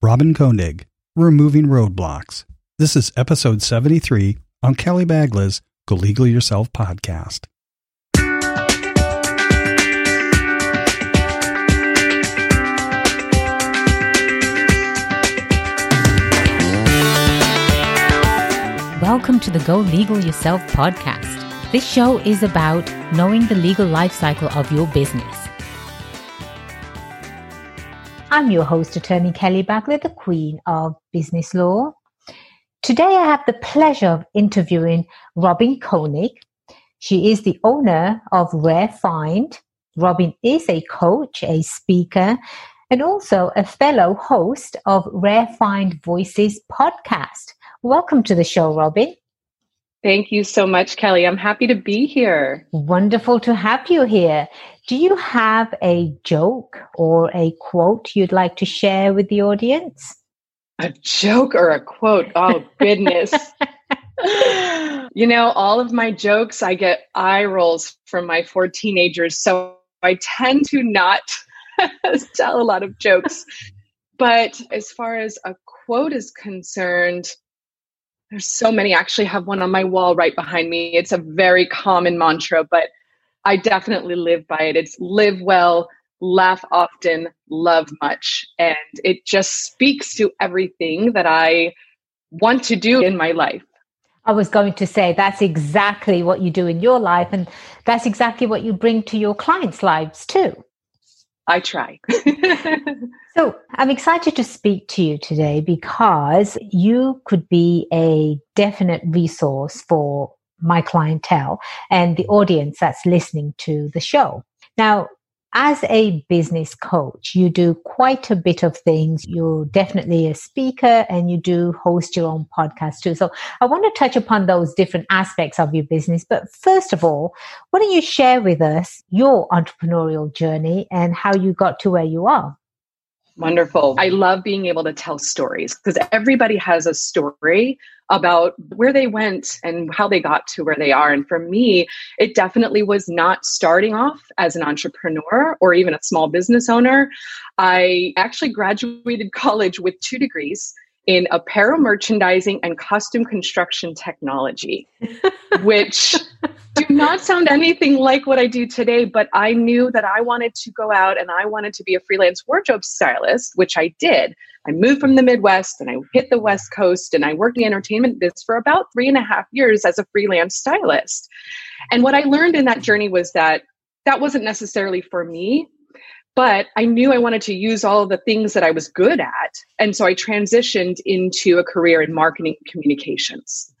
Robyn Koenig, Removing Roadblocks. This is episode 73 on Kelly Bagla's Go Legal Yourself podcast. Welcome to the Go Legal Yourself podcast. This show is about knowing the legal life cycle of your business. I'm your host, attorney Kelly Bagla, the Queen of Business Law. Today I have the pleasure of interviewing Robyn Koenig. She is the owner of Rare Find. Robyn is a coach, a speaker, and also a fellow host of Rare Find Voices podcast. Welcome to the show, Robyn. Thank you so much, Kelly. I'm happy to be here. Wonderful to have you here. Do you have a joke or a quote you'd like to share with the audience? A joke or a quote? Oh, goodness. you know, all of my jokes, I get eye rolls from my four teenagers. So I tend to not tell a lot of jokes. But as far as a quote is concerned, there's so many. I actually have one on my wall right behind me. It's a very common mantra, but I definitely live by it. It's live well, laugh often, love much. And it just speaks to everything that I want to do in my life. I was going to say that's exactly what you do in your life, and that's exactly what you bring to your clients' lives too. I try. so I'm excited to speak to you today because you could be a definite resource for my clientele and the audience that's listening to the show. Now, as a business coach, you do quite a bit of things. You're definitely a speaker and you do host your own podcast too. So I want to touch upon those different aspects of your business. But first of all, why don't you share with us your entrepreneurial journey and how you got to where you are? Wonderful. I love being able to tell stories because everybody has a story about where they went and how they got to where they are. And for me, it definitely was not starting off as an entrepreneur or even a small business owner. I actually graduated college with two degrees in apparel merchandising and custom construction technology, which do not sound anything like what I do today. But I knew that I wanted to go out and I wanted to be a freelance wardrobe stylist, which I did. I moved from the Midwest and I hit the West Coast and I worked in the entertainment business for about three and a half years as a freelance stylist. And what I learned in that journey was that that wasn't necessarily for me but I knew I wanted to use all the things that I was good at. And so I transitioned into a career in marketing communications.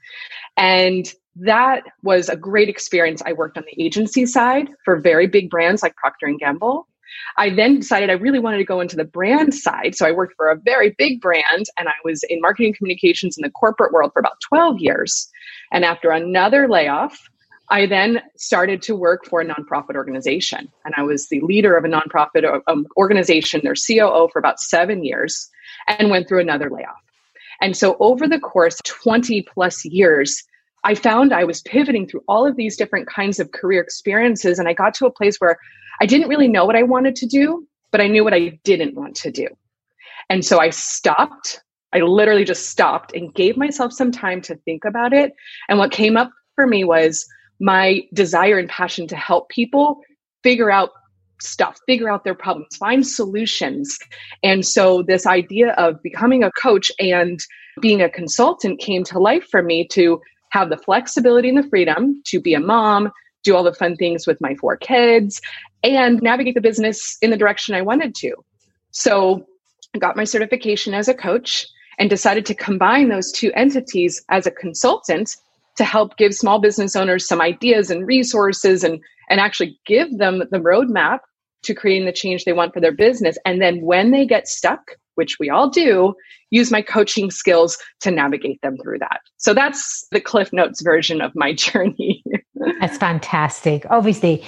And that was a great experience. I worked on the agency side for very big brands like Procter and Gamble. I then decided I really wanted to go into the brand side. So I worked for a very big brand and I was in marketing communications in the corporate world for about 12 years. And after another layoff, I then started to work for a nonprofit organization, and I was the leader of a nonprofit um, organization, their COO, for about seven years, and went through another layoff. And so, over the course 20 plus years, I found I was pivoting through all of these different kinds of career experiences, and I got to a place where I didn't really know what I wanted to do, but I knew what I didn't want to do. And so I stopped. I literally just stopped and gave myself some time to think about it. And what came up for me was my desire and passion to help people figure out stuff, figure out their problems, find solutions. And so this idea of becoming a coach and being a consultant came to life for me to have the flexibility and the freedom to be a mom, do all the fun things with my four kids, and navigate the business in the direction I wanted to. So I got my certification as a coach and decided to combine those two entities as a consultant to help give small business owners some ideas and resources and, and actually give them the roadmap to creating the change they want for their business. And then when they get stuck, which we all do, use my coaching skills to navigate them through that. So that's the Cliff Notes version of my journey. that's fantastic. Obviously,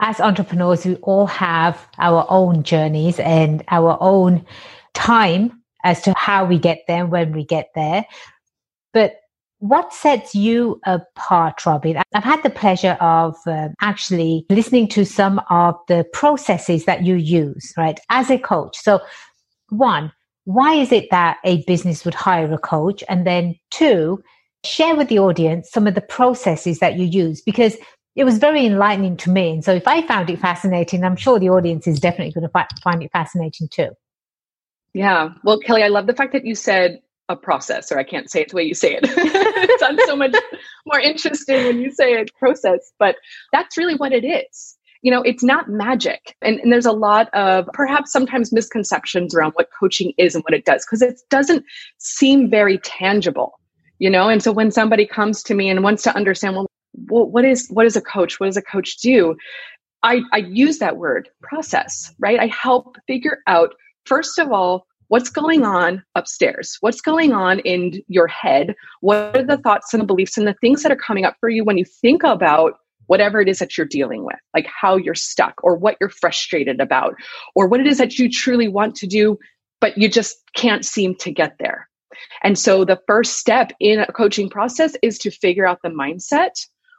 as entrepreneurs, we all have our own journeys and our own time as to how we get there when we get there. But what sets you apart, Robyn? I've had the pleasure of uh, actually listening to some of the processes that you use, right, as a coach. So, one, why is it that a business would hire a coach? And then two, share with the audience some of the processes that you use because it was very enlightening to me. And so if I found it fascinating, I'm sure the audience is definitely going to find it fascinating too. Yeah. Well, Kelly, I love the fact that you said a process, or I can't say it the way you say it. it sounds so much more interesting when you say it process, but that's really what it is. You know, it's not magic. And, and there's a lot of perhaps sometimes misconceptions around what coaching is and what it does, because it doesn't seem very tangible, you know? And so when somebody comes to me and wants to understand, well, well what is what is a coach? What does a coach do? I, I use that word process, right? I help figure out, first of all, what's going on upstairs? What's going on in your head? What are the thoughts and the beliefs and the things that are coming up for you when you think about whatever it is that you're dealing with? Like how you're stuck or what you're frustrated about or what it is that you truly want to do but you just can't seem to get there. And so the first step in a coaching process is to figure out the mindset.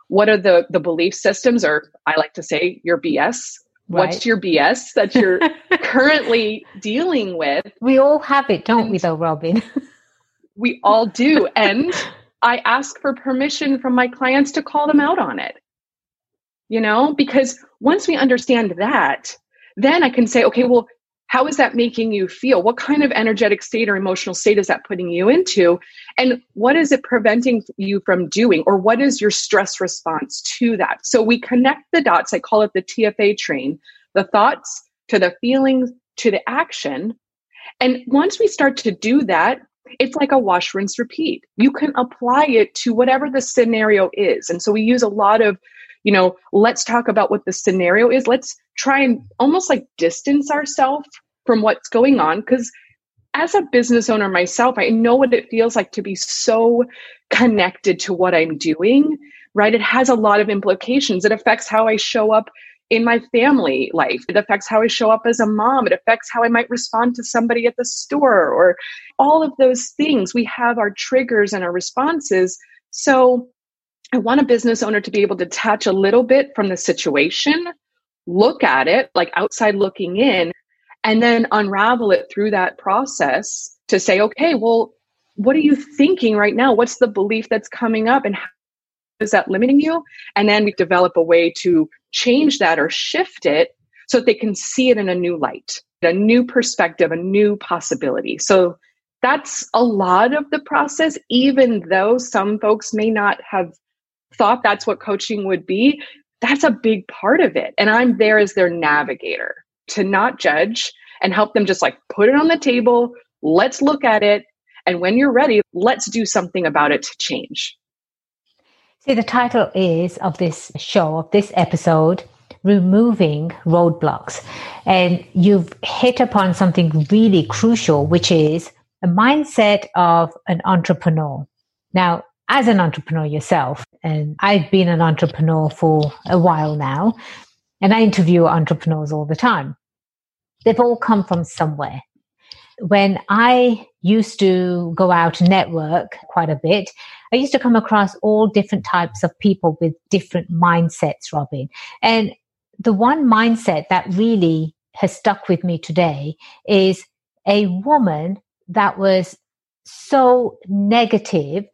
What are the the belief systems or i like to say your bs Right. What's your BS that you're currently dealing with? We all have it, don't and we, though, Robyn? we all do. And I ask for permission from my clients to call them out on it. You know, because once we understand that, then I can say, okay, well, how is that making you feel? What kind of energetic state or emotional state is that putting you into? And what is it preventing you from doing? Or what is your stress response to that? So we connect the dots. I call it the TFA train the thoughts to the feelings to the action. And once we start to do that, it's like a wash, rinse, repeat. You can apply it to whatever the scenario is. And so we use a lot of you know, let's talk about what the scenario is. Let's try and almost like distance ourselves from what's going on. Because as a business owner myself, I know what it feels like to be so connected to what I'm doing, right? It has a lot of implications. It affects how I show up in my family life. It affects how I show up as a mom. It affects how I might respond to somebody at the store or all of those things. We have our triggers and our responses. So I want a business owner to be able to detach a little bit from the situation, look at it like outside looking in, and then unravel it through that process to say, okay, well, what are you thinking right now? What's the belief that's coming up and how is that limiting you? And then we develop a way to change that or shift it so that they can see it in a new light, a new perspective, a new possibility. So that's a lot of the process, even though some folks may not have thought that's what coaching would be, that's a big part of it. And I'm there as their navigator to not judge and help them just like put it on the table. Let's look at it. And when you're ready, let's do something about it to change. See, the title is of this show, of this episode, Removing Roadblocks. And you've hit upon something really crucial, which is a mindset of an entrepreneur. Now, as an entrepreneur yourself, and I've been an entrepreneur for a while now, and I interview entrepreneurs all the time. They've all come from somewhere. When I used to go out and network quite a bit, I used to come across all different types of people with different mindsets, Robyn. And the one mindset that really has stuck with me today is a woman that was so negative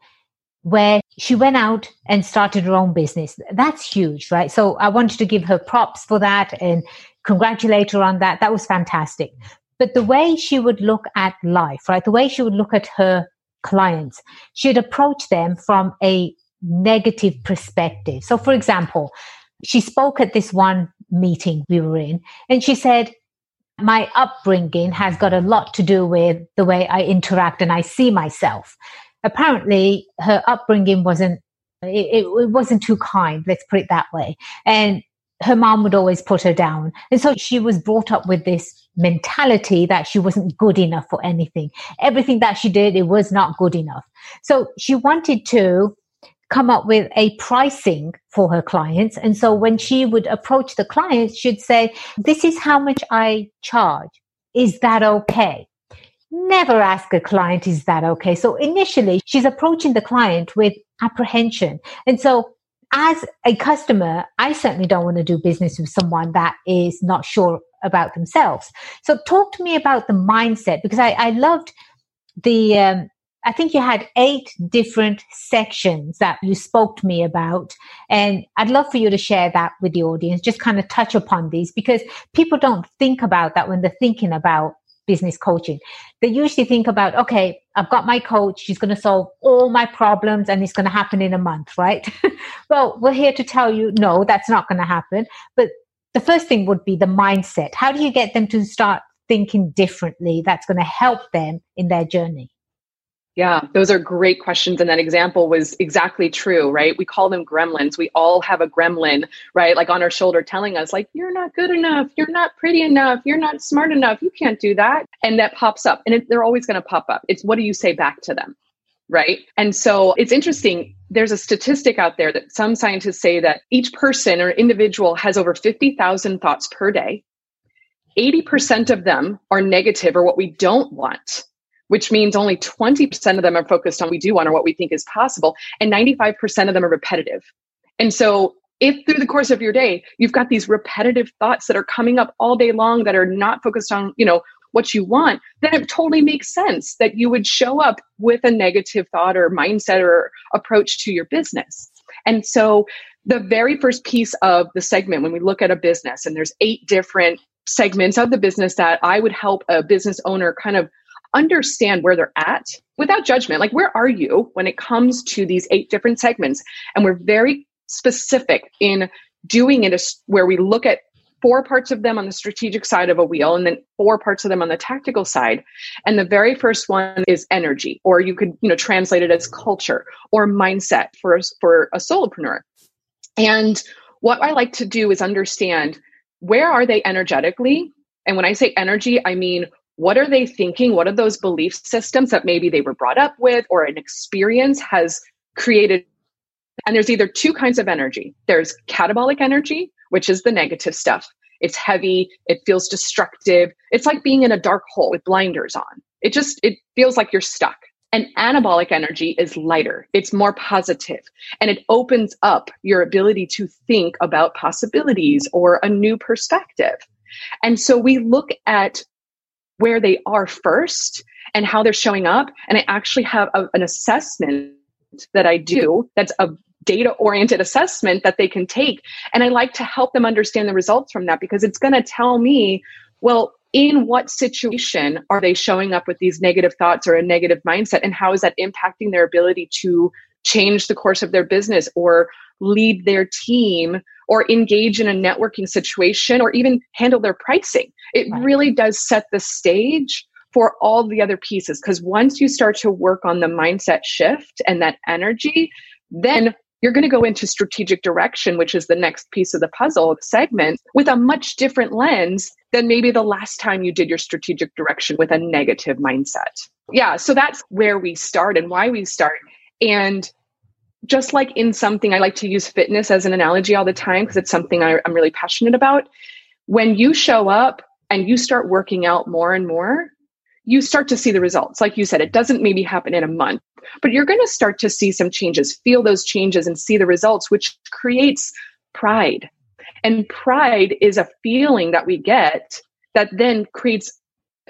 where she went out and started her own business. That's huge, right? So I wanted to give her props for that and congratulate her on that. That was fantastic. But the way she would look at life, right? The way she would look at her clients, she'd approach them from a negative perspective. So for example, she spoke at this one meeting we were in and she said, my upbringing has got a lot to do with the way I interact and I see myself apparently her upbringing wasn't it, it, wasn't too kind let's put it that way. And her mom would always put her down. And so she was brought up with this mentality that she wasn't good enough for anything. Everything that she did it was not good enough. So she wanted to come up with a pricing for her clients. And so when she would approach the clients she'd say this is how much i charge. Is that okay never ask a client, is that okay? So initially, she's approaching the client with apprehension. And so, as a customer, I certainly don't want to do business with someone that is not sure about themselves. So talk to me about the mindset because I, I loved the, um, I think you had eight different sections that you spoke to me about. And I'd love for you to share that with the audience, just kind of touch upon these because people don't think about that when they're thinking about business coaching. They usually think about, okay, I've got my coach. She's going to solve all my problems and it's going to happen in a month, right? well, we're here to tell you, no, that's not going to happen. But the first thing would be the mindset. How do you get them to start thinking differently that's going to help them in their journey? Yeah, those are great questions. And that example was exactly true, right? We call them gremlins. We all have a gremlin, right? Like on our shoulder telling us, like, you're not good enough. You're not pretty enough. You're not smart enough. You can't do that. And that pops up. And it, they're always going to pop up. It's what do you say back to them? Right. And so it's interesting. There's a statistic out there that some scientists say that each person or individual has over 50,000 thoughts per day. 80% of them are negative or what we don't want which means only 20% of them are focused on what we do want or what we think is possible, and 95% of them are repetitive. And so if through the course of your day you've got these repetitive thoughts that are coming up all day long that are not focused on, you know, what you want, then it totally makes sense that you would show up with a negative thought or mindset or approach to your business. And so the very first piece of the segment when we look at a business and there's eight different segments of the business that I would help a business owner kind of understand where they're at without judgment. Like, where are you when it comes to these eight different segments? And we're very specific in doing it where we look at four parts of them on the strategic side of a wheel and then four parts of them on the tactical side and the very first one is energy or you could you know translate it as culture or mindset for for a solopreneur and what i like to do is understand where are they energetically and when i say energy i mean what are they thinking? What are those belief systems that maybe they were brought up with or an experience has created? And there's either two kinds of energy there's catabolic energy, which is the negative stuff. It's heavy, it feels destructive. It's like being in a dark hole with blinders on. It just it feels like you're stuck. And anabolic energy is lighter, it's more positive, and it opens up your ability to think about possibilities or a new perspective. And so we look at where they are first and how they're showing up. And I actually have a, an assessment that I do that's a data oriented assessment that they can take. And I like to help them understand the results from that because it's going to tell me, well, in what situation are they showing up with these negative thoughts or a negative mindset? And how is that impacting their ability to change the course of their business or lead their team or engage in a networking situation or even handle their pricing. It right. really does set the stage for all the other pieces because once you start to work on the mindset shift and that energy, then you're going to go into strategic direction, which is the next piece of the puzzle segment, with a much different lens than maybe the last time you did your strategic direction with a negative mindset. Yeah, so that's where we start and why we start. And just like in something, I like to use fitness as an analogy all the time because it's something I, I'm really passionate about. When you show up and you start working out more and more, you start to see the results. Like you said, it doesn't maybe happen in a month, but you're going to start to see some changes, feel those changes, and see the results, which creates pride. And pride is a feeling that we get that then creates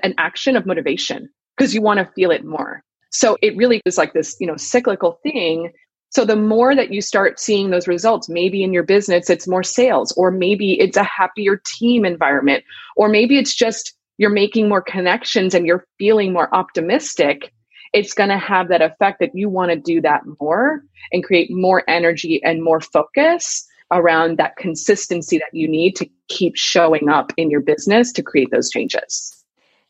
an action of motivation because you want to feel it more. So it really is like this, you know, cyclical thing so the more that you start seeing those results, maybe in your business, it's more sales, or maybe it's a happier team environment, or maybe it's just you're making more connections and you're feeling more optimistic. It's going to have that effect that you want to do that more and create more energy and more focus around that consistency that you need to keep showing up in your business to create those changes.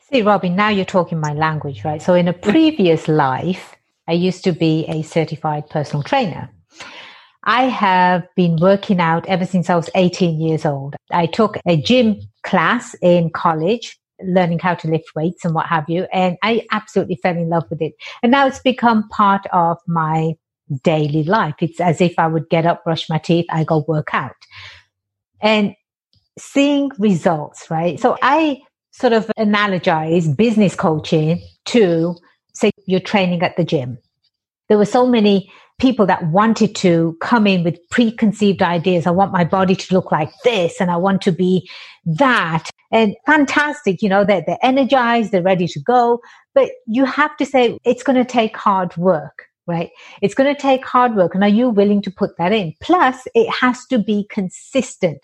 See, Robyn, now you're talking my language, right? So in a previous life, I used to be a certified personal trainer. I have been working out ever since I was 18 years old. I took a gym class in college, learning how to lift weights and what have you. And I absolutely fell in love with it. And now it's become part of my daily life. It's as if I would get up, brush my teeth, I go work out. And seeing results, right? So I sort of analogize business coaching to say you're training at the gym. There were so many people that wanted to come in with preconceived ideas. I want my body to look like this and I want to be that. and fantastic. You know, they're, they're energized, they're ready to go. But you have to say it's going to take hard work, right? It's going to take hard work. And are you willing to put that in? Plus, it has to be consistent.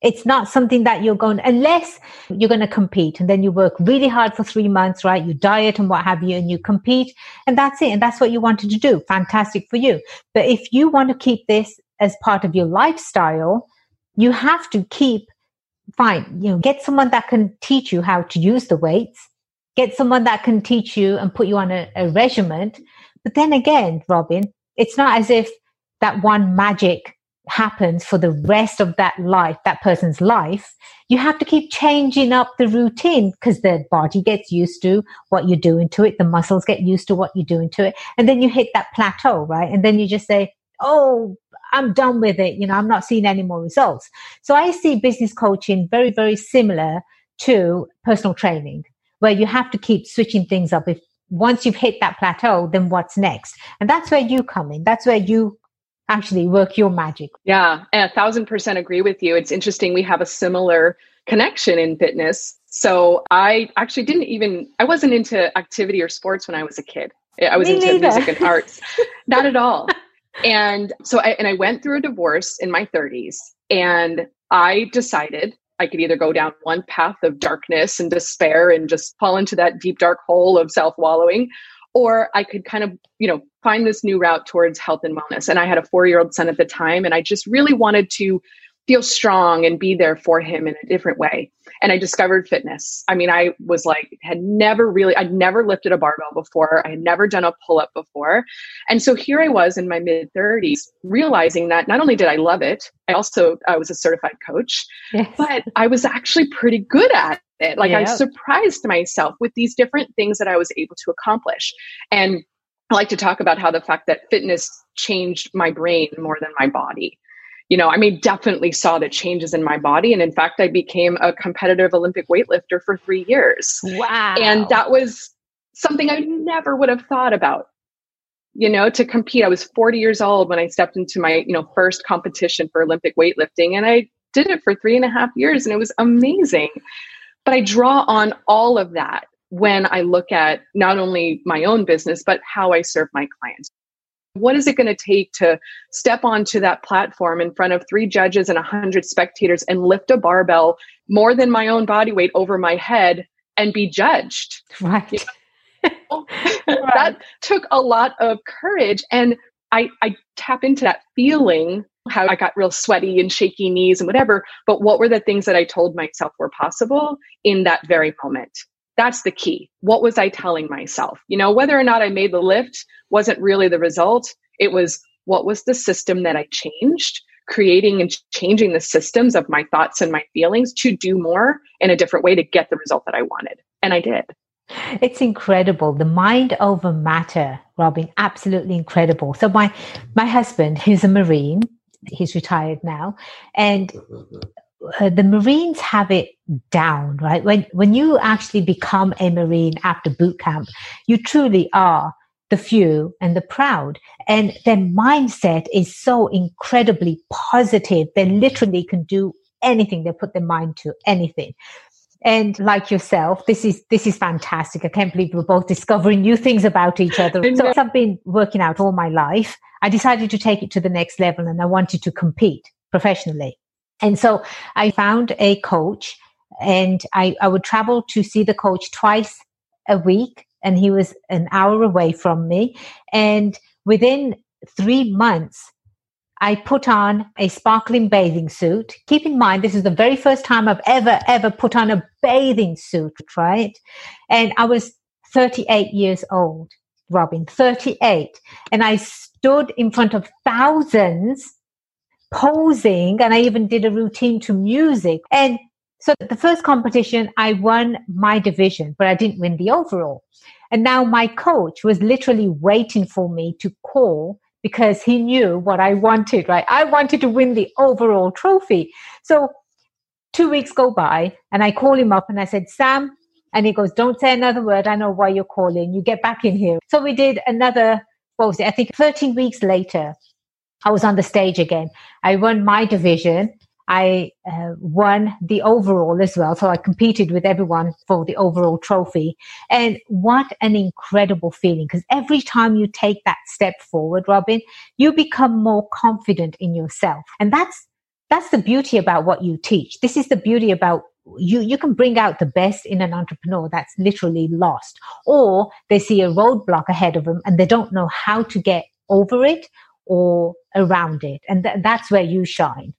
It's not something that you're going, unless you're going to compete and then you work really hard for three months, right? You diet and what have you, and you compete and that's it. And that's what you wanted to do. Fantastic for you. But if you want to keep this as part of your lifestyle, you have to keep fine, you know, get someone that can teach you how to use the weights, get someone that can teach you and put you on a, a regiment. But then again, Robyn, it's not as if that one magic happens for the rest of that life, that person's life, you have to keep changing up the routine because the body gets used to what you're doing to it. The muscles get used to what you're doing to it. And then you hit that plateau, right? And then you just say, Oh, I'm done with it. You know, I'm not seeing any more results. So I see business coaching very, very similar to personal training where you have to keep switching things up. If once you've hit that plateau, then what's next? And that's where you come in. That's where you actually work your magic. Yeah, a thousand percent agree with you. It's interesting. We have a similar connection in fitness. So I actually didn't even, I wasn't into activity or sports when I was a kid. I was Me into neither. music and arts. Not at all. And so I, and I went through a divorce in my 30s and I decided I could either go down one path of darkness and despair and just fall into that deep dark hole of self wallowing or I could kind of, you know, find this new route towards health and wellness. And I had a four year old son at the time, and I just really wanted to feel strong and be there for him in a different way. And I discovered fitness. I mean, I was like, had never really, I'd never lifted a barbell before. I had never done a pull up before. And so here I was in my mid 30s, realizing that not only did I love it, I also I was a certified coach, Yes. but I was actually pretty good at it. Like I Yeah. surprised myself with these different things that I was able to accomplish. And I like to talk about how the fact that fitness changed my brain more than my body. You know, I mean, definitely saw the changes in my body. And in fact, I became a competitive Olympic weightlifter for three years. wow. And that was something I never would have thought about. You know, to compete. I was 40 years old when I stepped into my, you know, first competition for Olympic weightlifting. And I did it for three and a half years and it was amazing. But I draw on all of that when I look at not only my own business, but how I serve my clients. What is it going to take to step onto that platform in front of three judges and 100 spectators and lift a barbell more than my own body weight over my head and be judged? right. that took a lot of courage. And I, I tap into that feeling how I got real sweaty and shaky knees and whatever. But what were the things that I told myself were possible in that very moment? That's the key. What was I telling myself? You know, whether or not I made the lift wasn't really the result. It was what was the system that I changed, creating and changing the systems of my thoughts and my feelings to do more in a different way to get the result that I wanted. And I did. It's incredible. The mind over matter, Robyn, absolutely incredible. So my my husband, he's a Marine. He's retired now. And uh, the Marines have it down, right? When when you actually become a Marine after boot camp, you truly are the few and the proud. And their mindset is so incredibly positive. They literally can do anything. They put their mind to anything. And like yourself, this is this is fantastic. I can't believe we're both discovering new things about each other. So. I've been working out all my life. I decided to take it to the next level and I wanted to compete professionally. And so I found a coach and I, I would travel to see the coach twice a week and he was an hour away from me. And within three months, I put on a sparkling bathing suit. Keep in mind, this is the very first time I've ever, ever put on a bathing suit, right? And I was 38 years old, Robyn, 38. And I stood in front of thousands posing and I even did a routine to music. And so the first competition, I won my division, but I didn't win the overall. And now my coach was literally waiting for me to call because he knew what I wanted, right? I wanted to win the overall trophy. So two weeks go by and I call him up and I said, Sam, and he goes, don't say another word. I know why you're calling. You get back in here. So we did another, what was it? I think 13 weeks later, I was on the stage again. I won my division. I uh, won the overall as well. So I competed with everyone for the overall trophy. And what an incredible feeling. Because every time you take that step forward, Robyn, you become more confident in yourself. And that's, that's the beauty about what you teach. This is the beauty about you you can bring out the best in an entrepreneur that's literally lost or they see a roadblock ahead of them and they don't know how to get over it or around it. And th- that's where you shine.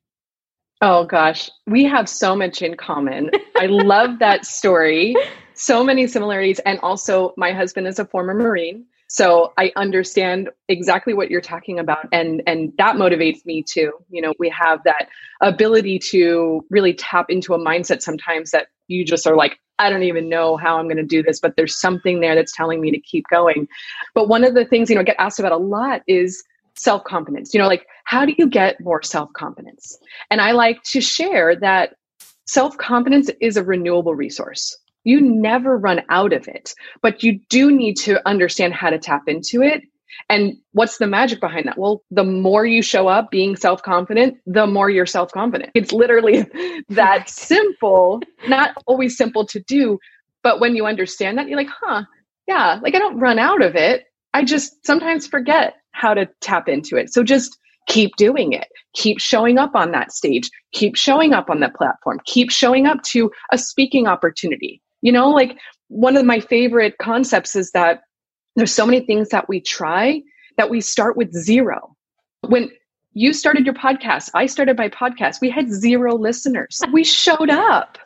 Oh gosh. We have so much in common. I love that story. So many similarities. And also my husband is a former marine. So I understand exactly what you're talking about. And and that motivates me too. You know, we have that ability to really tap into a mindset sometimes that you just are like I don't even know how I'm going to do this, but there's something there that's telling me to keep going. But one of the things, you know, I get asked about a lot is self confidence. You know, like how do you get more self confidence? And I like to share that self confidence is a renewable resource. You never run out of it, but you do need to understand how to tap into it. And what's the magic behind that? Well, the more you show up being self confident, the more you're self confident. It's literally that simple, not always simple to do. But when you understand that, you're like, huh, yeah, like I don't run out of it. I just sometimes forget how to tap into it. So just keep doing it. Keep showing up on that stage. Keep showing up on that platform. Keep showing up to a speaking opportunity. You know, like one of my favorite concepts is that there's so many things that we try that we start with zero. When you started your podcast, I started my podcast, we had zero listeners. We showed up.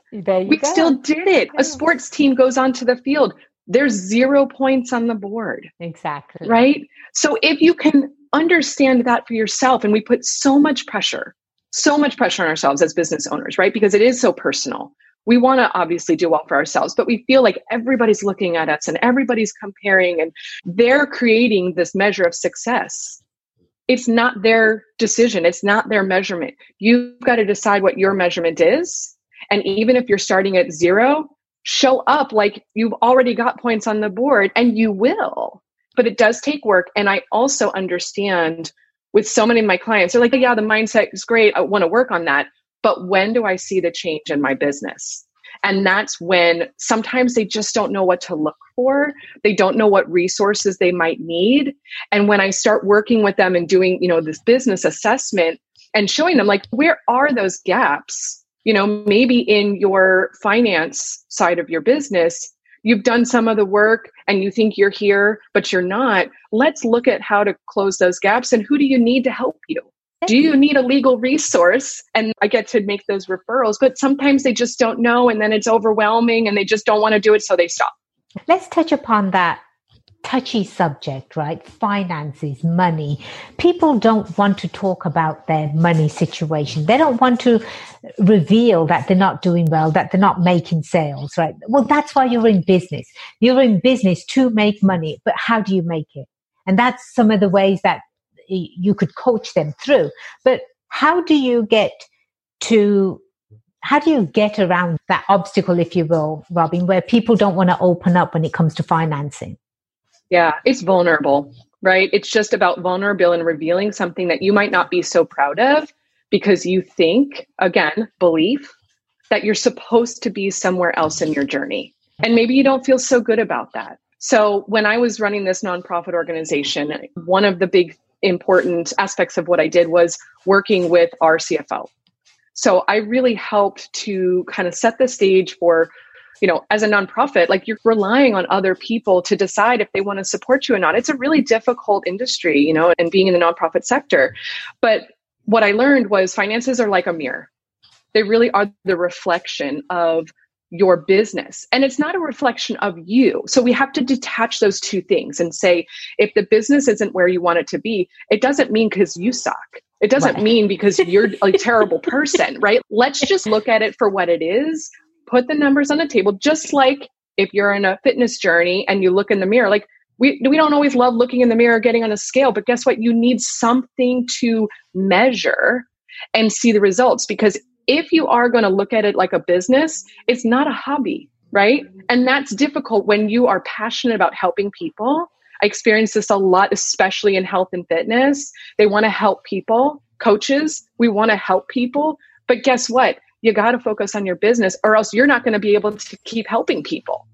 we go. still did it. A sports team goes onto the field. There's zero points on the board. Exactly. Right? So if you can understand that for yourself, and we put so much pressure, so much pressure on ourselves as business owners, right? Because it is so personal we want to obviously do well for ourselves, but we feel like everybody's looking at us and everybody's comparing and they're creating this measure of success. It's not their decision, it's not their measurement. You've got to decide what your measurement is. And even if you're starting at zero, show up like you've already got points on the board and you will. But it does take work. And I also understand with so many of my clients, they're like, yeah, the mindset is great. I want to work on that but when do I see the change in my business? And that's when sometimes they just don't know what to look for. They don't know what resources they might need. And when I start working with them and doing, you know, this business assessment and showing them like, where are those gaps? You know, maybe in your finance side of your business, you've done some of the work and you think you're here, but you're not. Let's look at how to close those gaps and who do you need to help you? do you need a legal resource? And I get to make those referrals, but sometimes they just don't know and then it's overwhelming and they just don't want to do it, so they stop. Let's touch upon that touchy subject, right? Finances, money. People don't want to talk about their money situation. They don't want to reveal that they're not doing well, that they're not making sales, right? Well, that's why you're in business. You're in business to make money, but how do you make it? And that's some of the ways that you could coach them through. But how do you get to how do you get around that obstacle, if you will, Robyn, where people don't want to open up when it comes to financing? Yeah, it's vulnerable, right? It's just about vulnerable and revealing something that you might not be so proud of because you think, again, belief, that you're supposed to be somewhere else in your journey. And maybe you don't feel so good about that. So, when I was running this nonprofit organization, one of the big important aspects of what I did was working with our CFO. So I really helped to kind of set the stage for, you know, as a nonprofit, like you're relying on other people to decide if they want to support you or not. It's a really difficult industry, you know, and being in the nonprofit sector. But what I learned was finances are like a mirror. They really are the reflection of your business. And it's not a reflection of you. So we have to detach those two things and say, if the business isn't where you want it to be, it doesn't mean because you suck. It doesn't right. mean because you're a terrible person, right? Let's just look at it for what it is, put the numbers on the table, just like if you're in a fitness journey and you look in the mirror, like we, we don't always love looking in the mirror, getting on a scale, but guess what? You need something to measure and see the results because if you are going to look at it like a business, it's not a hobby, right? And that's difficult when you are passionate about helping people. I experience this a lot, especially in health and fitness. They want to help people. Coaches, we want to help people, But guess what? You got to focus on your business or else you're not going to be able to keep helping people.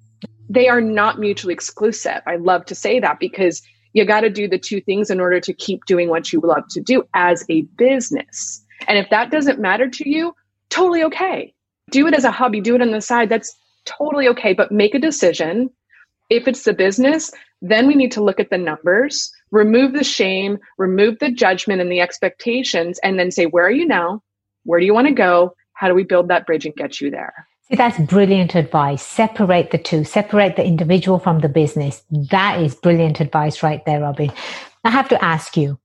They are not mutually exclusive. I love to say that because you got to do the two things in order to keep doing what you love to do as a business. And if that doesn't matter to you, totally okay. Do it as a hobby, do it on the side. That's totally okay. But make a decision. If it's the business, then we need to look at the numbers, remove the shame, remove the judgment and the expectations, and then say, where are you now? Where do you want to go? How do we build that bridge and get you there? See, that's brilliant advice. Separate the two, separate the individual from the business. That is brilliant advice right there, Robyn. I have to ask you,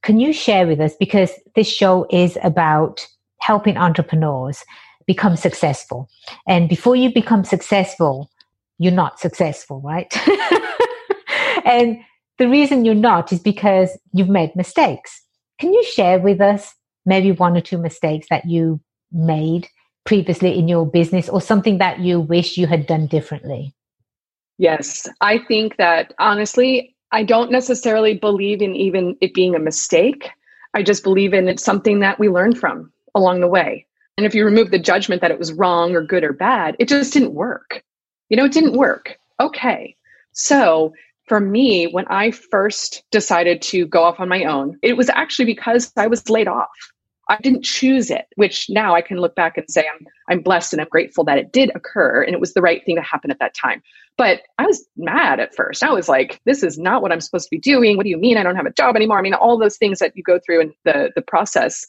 can you share with us, because this show is about helping entrepreneurs become successful. And before you become successful, you're not successful, right? and the reason you're not is because you've made mistakes. Can you share with us maybe one or two mistakes that you made previously in your business or something that you wish you had done differently? Yes, I think that honestly, I don't necessarily believe in even it being a mistake. I just believe in it's something that we learn from along the way. And if you remove the judgment that it was wrong or good or bad, it just didn't work. You know, it didn't work. Okay. So for me, when I first decided to go off on my own, it was actually because I was laid off. I didn't choose it, which now I can look back and say I'm I'm blessed and I'm grateful that it did occur and it was the right thing to happen at that time. But I was mad at first. I was like, this is not what I'm supposed to be doing. What do you mean I don't have a job anymore? I mean, all those things that you go through in the the process.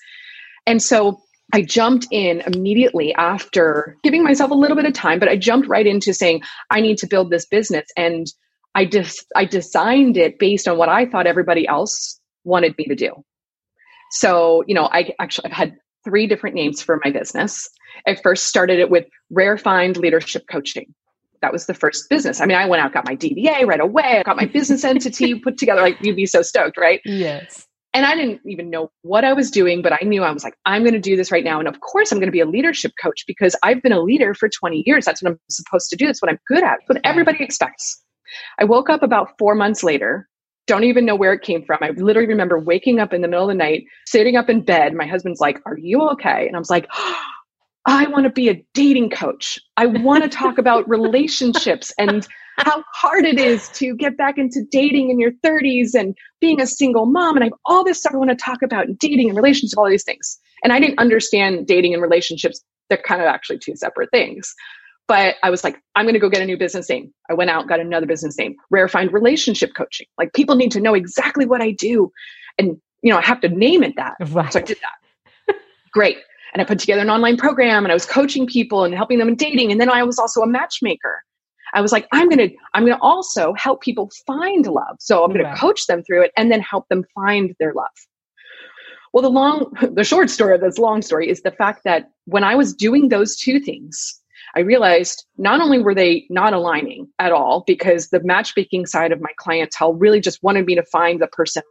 And so I jumped in immediately after giving myself a little bit of time, but I jumped right into saying, I need to build this business. And I just I designed it based on what I thought everybody else wanted me to do. So, you know, I actually I've had three different names for my business. I first started it with Rare Find Leadership Coaching. That was the first business. I mean, I went out, got my DBA right away. I got my business entity put together. Like, you'd be so stoked, right? Yes. And I didn't even know what I was doing, but I knew I was like, I'm going to do this right now. And of course, I'm going to be a leadership coach because I've been a leader for 20 years. That's what I'm supposed to do. That's what I'm good at. what everybody expects. I woke up about four months later don't even know where it came from. I literally remember waking up in the middle of the night, sitting up in bed. My husband's like, Are you okay? And I was like, oh, I want to be a dating coach. I want to talk about relationships and how hard it is to get back into dating in your 30s and being a single mom. And I have all this stuff I want to talk about dating and relationships, all these things. And I didn't understand dating and relationships. They're kind of actually two separate things. But I was like, I'm going to go get a new business name. I went out, got another business name, Rare Find Relationship Coaching. Like people need to know exactly what I do. And, you know, I have to name it that. Right. So I did that. Great. And I put together an online program and I was coaching people and helping them in dating. And then I was also a matchmaker. I was like, I'm going to, I'm going to also help people find love. So I'm going right. to coach them through it and then help them find their love. Well, the long, the short story of this long story is the fact that when I was doing those two things, I realized not only were they not aligning at all because the matchmaking side of my clientele really just wanted me to find the person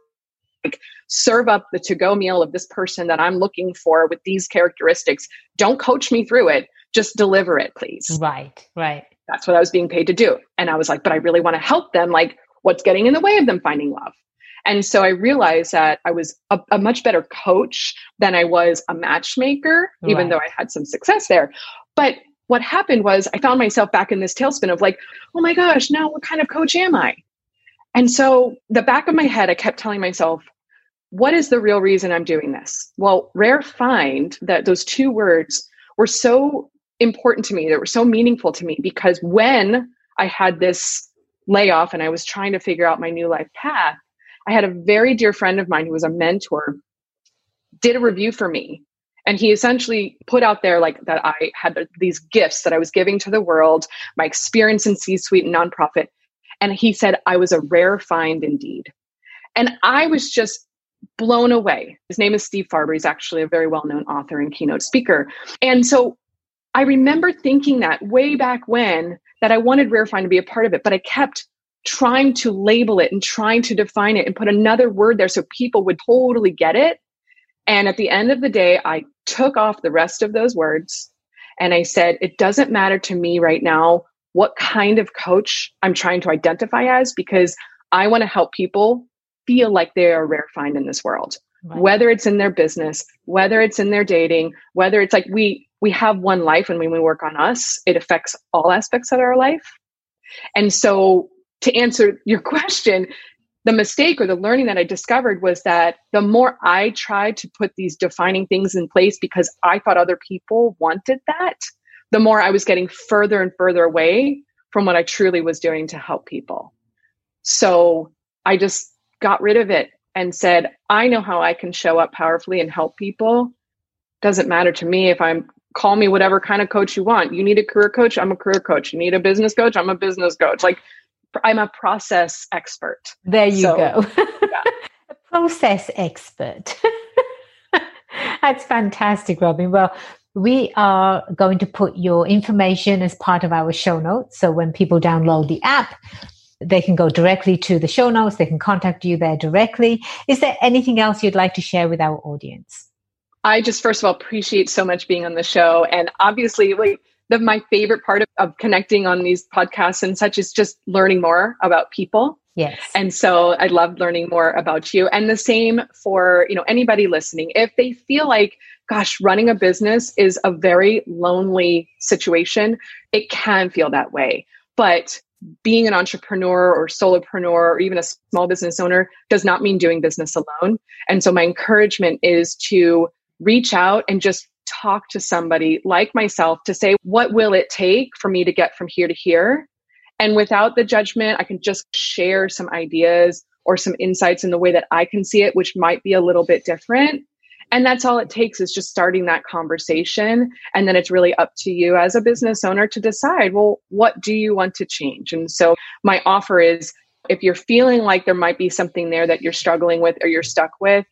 like serve up the to-go meal of this person that I'm looking for with these characteristics. Don't coach me through it. Just deliver it, please. Right, right. That's what I was being paid to do. And I was like, but I really want to help them. Like, what's getting in the way of them finding love? And so I realized that I was a, a much better coach than I was a matchmaker, right. even though I had some success there. But what happened was I found myself back in this tailspin of like, oh my gosh, now what kind of coach am I? And so the back of my head, I kept telling myself, what is the real reason I'm doing this? Well, rare find that those two words were so important to me, they were so meaningful to me because when I had this layoff and I was trying to figure out my new life path, I had a very dear friend of mine who was a mentor did a review for me and he essentially put out there like that i had these gifts that i was giving to the world my experience in c-suite and nonprofit. And he said i was a rare find indeed. And i was just blown away. His name is steve farber. He's actually a very well-known author and keynote speaker. And so i remember thinking that way back when that i wanted rare find to be a part of it but i kept trying to label it and trying to define it and put another word there so people would totally get it. And at the end of the day, I took off the rest of those words and I said, it doesn't matter to me right now what kind of coach I'm trying to identify as because I want to help people feel like they are rare find in this world. right. whether it's in their business, whether it's in their dating, whether it's like we we have one life and when we work on us, it affects all aspects of our life. And so to answer your question, the mistake or the learning that I discovered was that the more I tried to put these defining things in place because I thought other people wanted that, the more I was getting further and further away from what I truly was doing to help people. So I just got rid of it and said, I know how I can show up powerfully and help people. Doesn't matter to me if I'm call me whatever kind of coach you want. You need a career coach, I'm a career coach. You need a business coach, I'm a business coach. Like I'm a process expert. There you so, go. yeah. a process expert. That's fantastic, Robyn. Well, we are going to put your information as part of our show notes. So when people download the app, they can go directly to the show notes. They can contact you there directly. Is there anything else you'd like to share with our audience? I just first of all appreciate so much being on the show, and obviously, like the my favorite part of, of connecting on these podcasts and such is just learning more about people. Yes. And so I love learning more about you. And the same for, you know, anybody listening. If they feel like, gosh, running a business is a very lonely situation, it can feel that way. But being an entrepreneur or solopreneur or even a small business owner does not mean doing business alone. And so my encouragement is to reach out and just talk to somebody like myself to say, what will it take for me to get from here to here? And without the judgment, I can just share some ideas or some insights in the way that I can see it, which might be a little bit different. And that's all it takes is just starting that conversation. And then it's really up to you as a business owner to decide, well, what do you want to change? And so my offer is if you're feeling like there might be something there that you're struggling with or you're stuck with,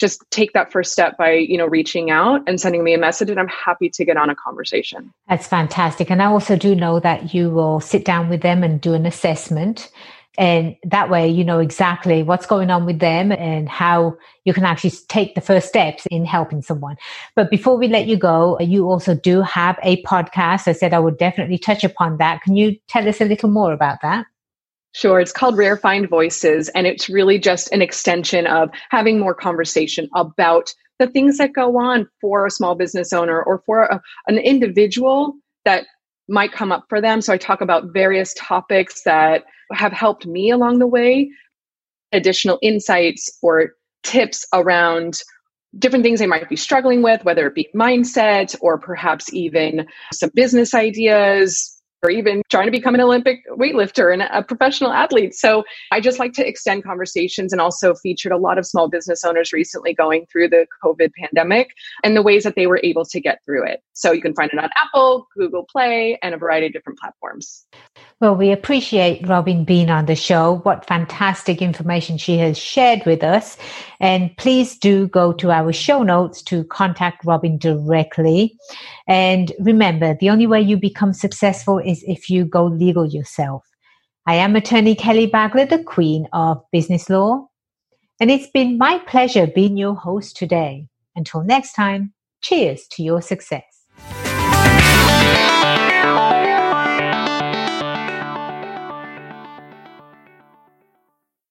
just take that first step by you know reaching out and sending me a message and i'm happy to get on a conversation that's fantastic and i also do know that you will sit down with them and do an assessment and that way, you know exactly what's going on with them and how you can actually take the first steps in helping someone. But before we let you go, you also do have a podcast. I said I would definitely touch upon that. Can you tell us a little more about that? Sure. It's called Rare Find Voices, and it's really just an extension of having more conversation about the things that go on for a small business owner or for a, an individual that might come up for them. So I talk about various topics that have helped me along the way, additional insights or tips around different things they might be struggling with, whether it be mindset or perhaps even some business ideas, or even trying to become an Olympic weightlifter and a professional athlete. So I just like to extend conversations and also featured a lot of small business owners recently going through the COVID pandemic and the ways that they were able to get through it. So you can find it on Apple, Google Play, and a variety of different platforms. Well, we appreciate Robyn being on the show. What fantastic information she has shared with us. And please do go to our show notes to contact Robyn directly. And remember, the only way you become successful is if you go legal yourself. I am attorney Kelly Bagla, the queen of business law. And it's been my pleasure being your host today. Until next time, cheers to your success.